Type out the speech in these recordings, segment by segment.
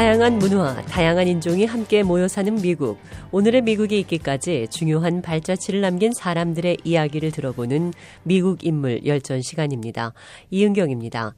다양한 문화, 다양한 인종이 함께 모여 사는 미국. 오늘의 미국이 있기까지 중요한 발자취를 남긴 사람들의 이야기를 들어보는 미국 인물 열전 시간입니다. 이은경입니다.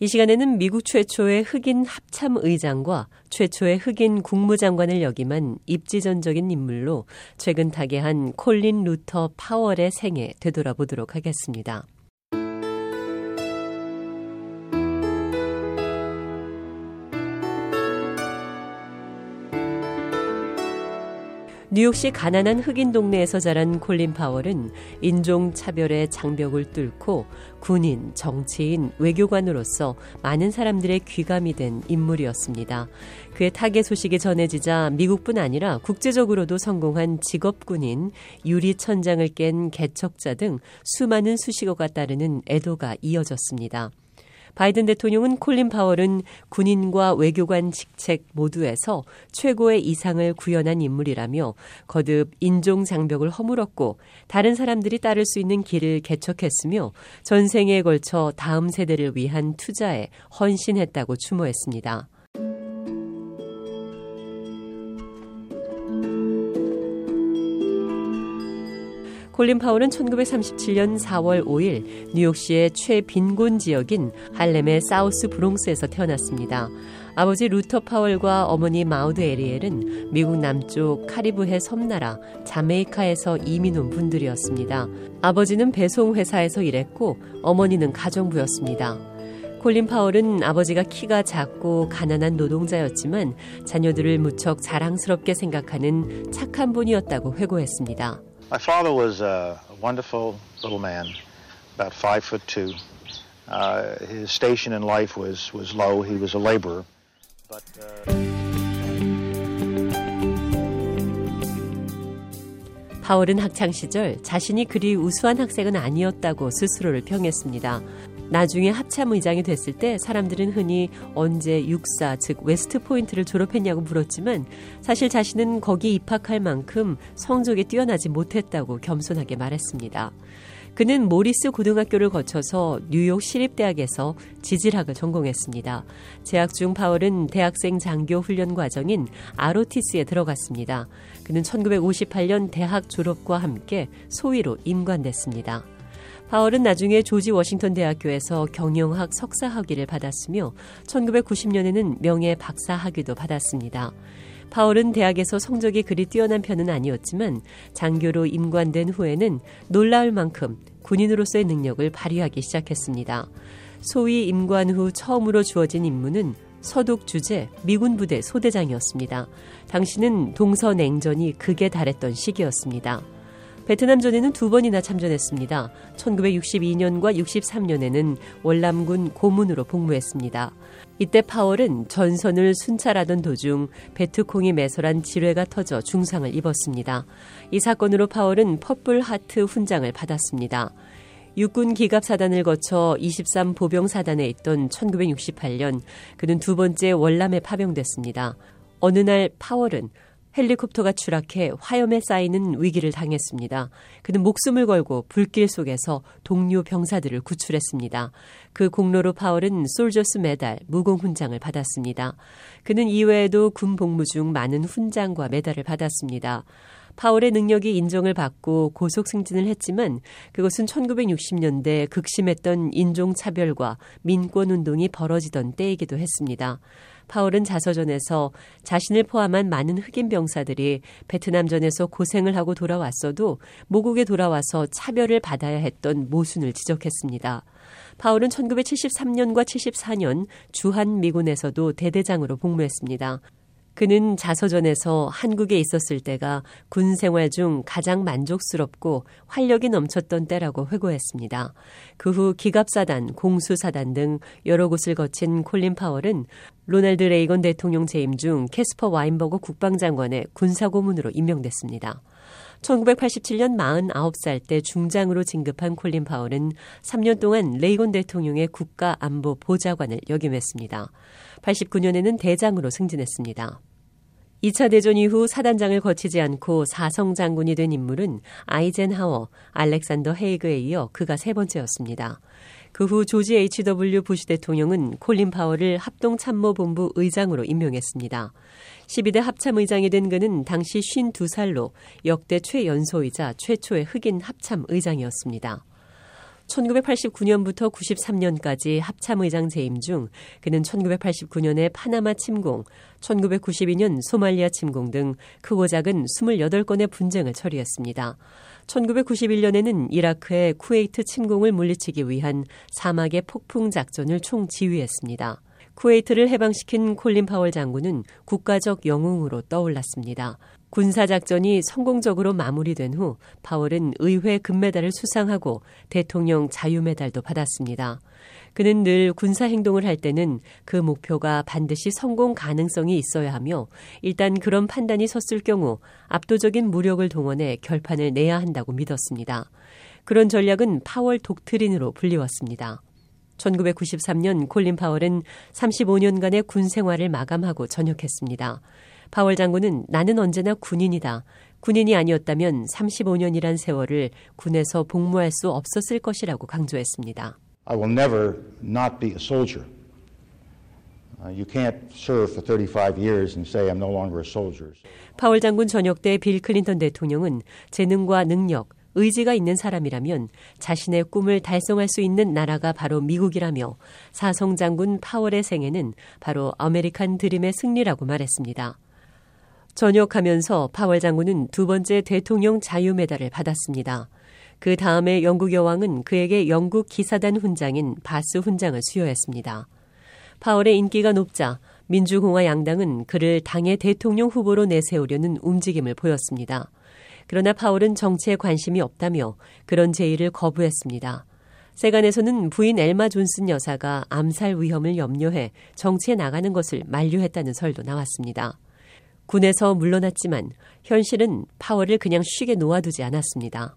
이 시간에는 미국 최초의 흑인 합참 의장과 최초의 흑인 국무장관을 역임한 입지전적인 인물로 최근 타계한 콜린 루터 파월의 생애 되돌아보도록 하겠습니다. 뉴욕시 가난한 흑인 동네에서 자란 콜린 파월은 인종 차별의 장벽을 뚫고 군인, 정치인, 외교관으로서 많은 사람들의 귀감이 된 인물이었습니다. 그의 타계 소식이 전해지자 미국뿐 아니라 국제적으로도 성공한 직업군인, 유리천장을 깬 개척자 등 수많은 수식어가 따르는 애도가 이어졌습니다. 바이든 대통령은 콜린 파월은 군인과 외교관 직책 모두에서 최고의 이상을 구현한 인물이라며 거듭 인종 장벽을 허물었고 다른 사람들이 따를 수 있는 길을 개척했으며 전생에 걸쳐 다음 세대를 위한 투자에 헌신했다고 추모했습니다. 콜린 파월은 1937년 4월 5일 뉴욕시의 최빈곤 지역인 할렘의 사우스 브롱스에서 태어났습니다. 아버지 루터 파월과 어머니 마우드 에리엘은 미국 남쪽 카리브해 섬나라 자메이카에서 이민 온 분들이었습니다. 아버지는 배송회사에서 일했고 어머니는 가정부였습니다. 콜린 파월은 아버지가 키가 작고 가난한 노동자였지만 자녀들을 무척 자랑스럽게 생각하는 착한 분이었다고 회고했습니다. My father was a wonderful little man, about five foot two. Uh, his station in life was, was low. He was a laborer. But, uh... 파월은 학창 시절 자신이 그리 우수한 학생은 아니었다고 스스로를 평했습니다. 나중에 합참 의장이 됐을 때 사람들은 흔히 언제 육사 즉 웨스트 포인트를 졸업했냐고 물었지만 사실 자신은 거기 입학할 만큼 성적이 뛰어나지 못했다고 겸손하게 말했습니다. 그는 모리스 고등학교를 거쳐서 뉴욕 시립대학에서 지질학을 전공했습니다. 재학 중 파월은 대학생 장교 훈련 과정인 아로티스에 들어갔습니다. 그는 1958년 대학 졸업과 함께 소위로 임관됐습니다. 파월은 나중에 조지 워싱턴 대학교에서 경영학 석사 학위를 받았으며 1990년에는 명예 박사 학위도 받았습니다. 파월은 대학에서 성적이 그리 뛰어난 편은 아니었지만 장교로 임관된 후에는 놀라울 만큼 군인으로서의 능력을 발휘하기 시작했습니다. 소위 임관 후 처음으로 주어진 임무는 서독 주재 미군 부대 소대장이었습니다. 당시는 동서냉전이 극에 달했던 시기였습니다. 베트남전에는 두 번이나 참전했습니다. 1962년과 63년에는 월남군 고문으로 복무했습니다. 이때 파월은 전선을 순찰하던 도중 베트콩이 매설한 지뢰가 터져 중상을 입었습니다. 이 사건으로 파월은 Purple Heart 훈장을 받았습니다. 육군 기갑사단을 거쳐 23 보병사단에 있던 1968년 그는 두 번째 월남에 파병됐습니다. 어느 날 파월은 헬리콥터가 추락해 화염에 쌓이는 위기를 당했습니다. 그는 목숨을 걸고 불길 속에서 동료 병사들을 구출했습니다. 그 공로로 파월은 Soldier's Medal, 무공 훈장을 받았습니다. 그는 이외에도 군 복무 중 많은 훈장과 메달을 받았습니다. 파월의 능력이 인정을 받고 고속 승진을 했지만 그것은 1960년대 극심했던 인종차별과 민권운동이 벌어지던 때이기도 했습니다. 파월은 자서전에서 자신을 포함한 많은 흑인 병사들이 베트남전에서 고생을 하고 돌아왔어도 모국에 돌아와서 차별을 받아야 했던 모순을 지적했습니다. 파월은 1973년과 74년 주한 미군에서도 대대장으로 복무했습니다. 그는 자서전에서 한국에 있었을 때가 군 생활 중 가장 만족스럽고 활력이 넘쳤던 때라고 회고했습니다. 그 후 기갑사단, 공수사단 등 여러 곳을 거친 콜린 파월은 로널드 레이건 대통령 재임 중 캐스퍼 와인버거 국방장관의 군사고문으로 임명됐습니다. 1987년 49살 때 중장으로 진급한 콜린 파월은 3년 동안 레이건 대통령의 국가 안보 보좌관을 역임했습니다. 89년에는 대장으로 승진했습니다. 2차 대전 이후 사단장을 거치지 않고 사성 장군이 된 인물은 아이젠하워, 알렉산더 헤이그에 이어 그가 세 번째였습니다. 그 후 조지 H.W. 부시 대통령은 콜린 파월을 합동참모본부 의장으로 임명했습니다. 12대 합참의장이 된 그는 당시 52살로 역대 최연소이자 최초의 흑인 합참의장이었습니다. 1989년부터 93년까지 합참의장 재임 중 그는 1989년에 파나마 침공, 1992년 소말리아 침공 등 크고 작은 28건의 분쟁을 처리했습니다. 1991년에는 이라크의 쿠웨이트 침공을 물리치기 위한 사막의 폭풍 작전을 총 지휘했습니다. 쿠웨이트를 해방시킨 콜린 파월 장군은 국가적 영웅으로 떠올랐습니다. 군사작전이 성공적으로 마무리된 후 파월은 의회 금메달을 수상하고 대통령 자유메달도 받았습니다. 그는 늘 군사행동을 할 때는 그 목표가 반드시 성공 가능성이 있어야 하며 일단 그런 판단이 섰을 경우 압도적인 무력을 동원해 결판을 내야 한다고 믿었습니다. 그런 전략은 파월 독트린으로 불리웠습니다. 1993년 콜린 파월은 35년간의 군 생활을 마감하고 전역했습니다. 파월 장군은 나는 언제나 군인이다. 군인이 아니었다면 35년이란 세월을 군에서 복무할 수 없었을 것이라고 강조했습니다. I will never not be a soldier. You can't serve for 35 years and say I'm no longer a soldier. 파월 장군 전역 때 빌 클린턴 대통령은 재능과 능력, 의지가 있는 사람이라면 자신의 꿈을 달성할 수 있는 나라가 바로 미국이라며 사성 장군 파월의 생애는 바로 아메리칸 드림의 승리라고 말했습니다. 전역하면서 파월 장군은 두 번째 대통령 자유메달을 받았습니다. 그 다음에 영국 여왕은 그에게 영국 기사단 훈장인 바스 훈장을 수여했습니다. 파월의 인기가 높자 민주공화 양당은 그를 당의 대통령 후보로 내세우려는 움직임을 보였습니다. 그러나 파월은 정치에 관심이 없다며 그런 제의를 거부했습니다. 세간에서는 부인 엘마 존슨 여사가 암살 위험을 염려해 정치에 나가는 것을 만류했다는 설도 나왔습니다. 군에서 물러났지만 현실은 파월을 그냥 쉬게 놓아두지 않았습니다.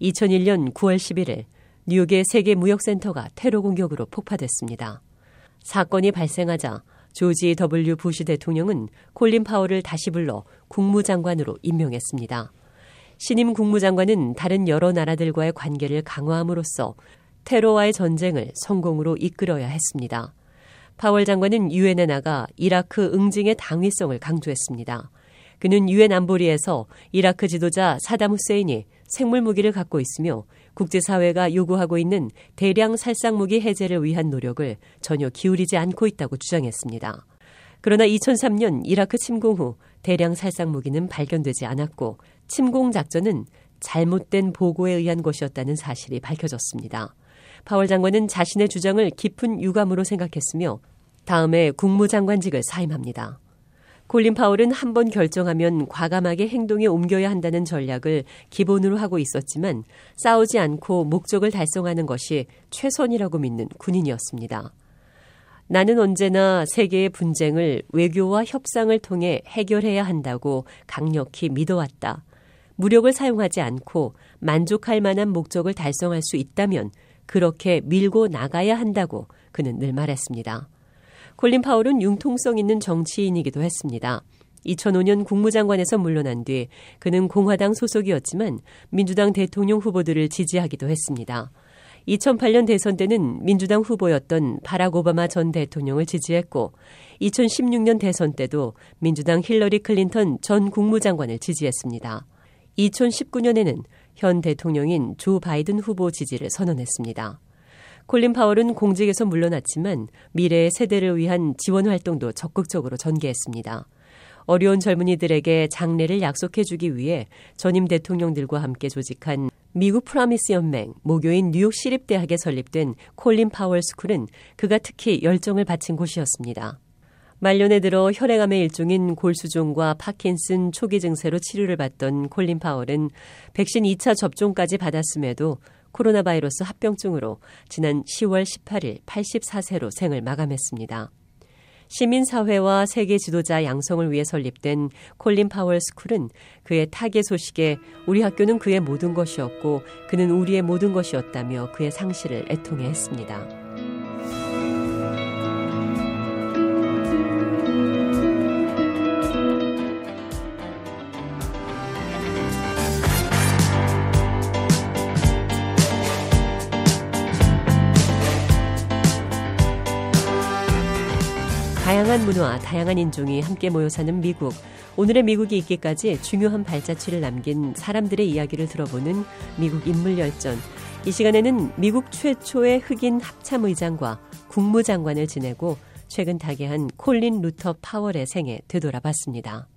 2001년 9월 11일 뉴욕의 세계 무역센터가 테러 공격으로 폭파됐습니다. 사건이 발생하자 조지 W. 부시 대통령은 콜린 파월을 다시 불러 국무장관으로 임명했습니다. 신임 국무장관은 다른 여러 나라들과의 관계를 강화함으로써 테러와의 전쟁을 성공으로 이끌어야 했습니다. 파월 장관은 유엔에 나가 이라크 응징의 당위성을 강조했습니다. 그는 유엔 안보리에서 이라크 지도자 사담 후세인이 생물 무기를 갖고 있으며 국제사회가 요구하고 있는 대량 살상 무기 해제를 위한 노력을 전혀 기울이지 않고 있다고 주장했습니다. 그러나 2003년 이라크 침공 후 대량 살상 무기는 발견되지 않았고 침공 작전은 잘못된 보고에 의한 것이었다는 사실이 밝혀졌습니다. 파월 장관은 자신의 주장을 깊은 유감으로 생각했으며 다음에 국무장관직을 사임합니다. 콜린 파월은 한 번 결정하면 과감하게 행동에 옮겨야 한다는 전략을 기본으로 하고 있었지만 싸우지 않고 목적을 달성하는 것이 최선이라고 믿는 군인이었습니다. 나는 언제나 세계의 분쟁을 외교와 협상을 통해 해결해야 한다고 강력히 믿어왔다. 무력을 사용하지 않고 만족할 만한 목적을 달성할 수 있다면 그렇게 밀고 나가야 한다고 그는 늘 말했습니다. 콜린 파월은 융통성 있는 정치인이기도 했습니다. 2005년 국무장관에서 물러난 뒤 그는 공화당 소속이었지만 민주당 대통령 후보들을 지지하기도 했습니다. 2008년 대선 때는 민주당 후보였던 바락 오바마 전 대통령을 지지했고 2016년 대선 때도 민주당 힐러리 클린턴 전 국무장관을 지지했습니다. 2019년에는 현 대통령인 조 바이든 후보 지지를 선언했습니다. 콜린 파월은 공직에서 물러났지만 미래의 세대를 위한 지원 활동도 적극적으로 전개했습니다. 어려운 젊은이들에게 장래를 약속해주기 위해 전임 대통령들과 함께 조직한 미국 Promise 연맹 모교인 뉴욕 시립대학에 설립된 콜린 파월 스쿨은 그가 특히 열정을 바친 곳이었습니다. 말년에 들어 혈액암의 일종인 골수종과 파킨슨 초기 증세로 치료를 받던 콜린 파월은 백신 2차 접종까지 받았음에도 코로나 바이러스 합병증으로 지난 10월 18일 84세로 생을 마감했습니다. 시민사회와 세계 지도자 양성을 위해 설립된 콜린 파월 스쿨은 그의 타계 소식에 우리 학교는 그의 모든 것이었고 그는 우리의 모든 것이었다며 그의 상실을 애통해 했습니다. 다양한 문화, 다양한 인종이 함께 모여 사는 미국. 오늘의 미국이 있기까지 중요한 발자취를 남긴 사람들의 이야기를 들어보는 미국 인물열전. 이 시간에는 미국 최초의 흑인 합참의장과 국무장관을 지내고 최근 타계한 콜린 루터 파월의 생애 되돌아봤습니다.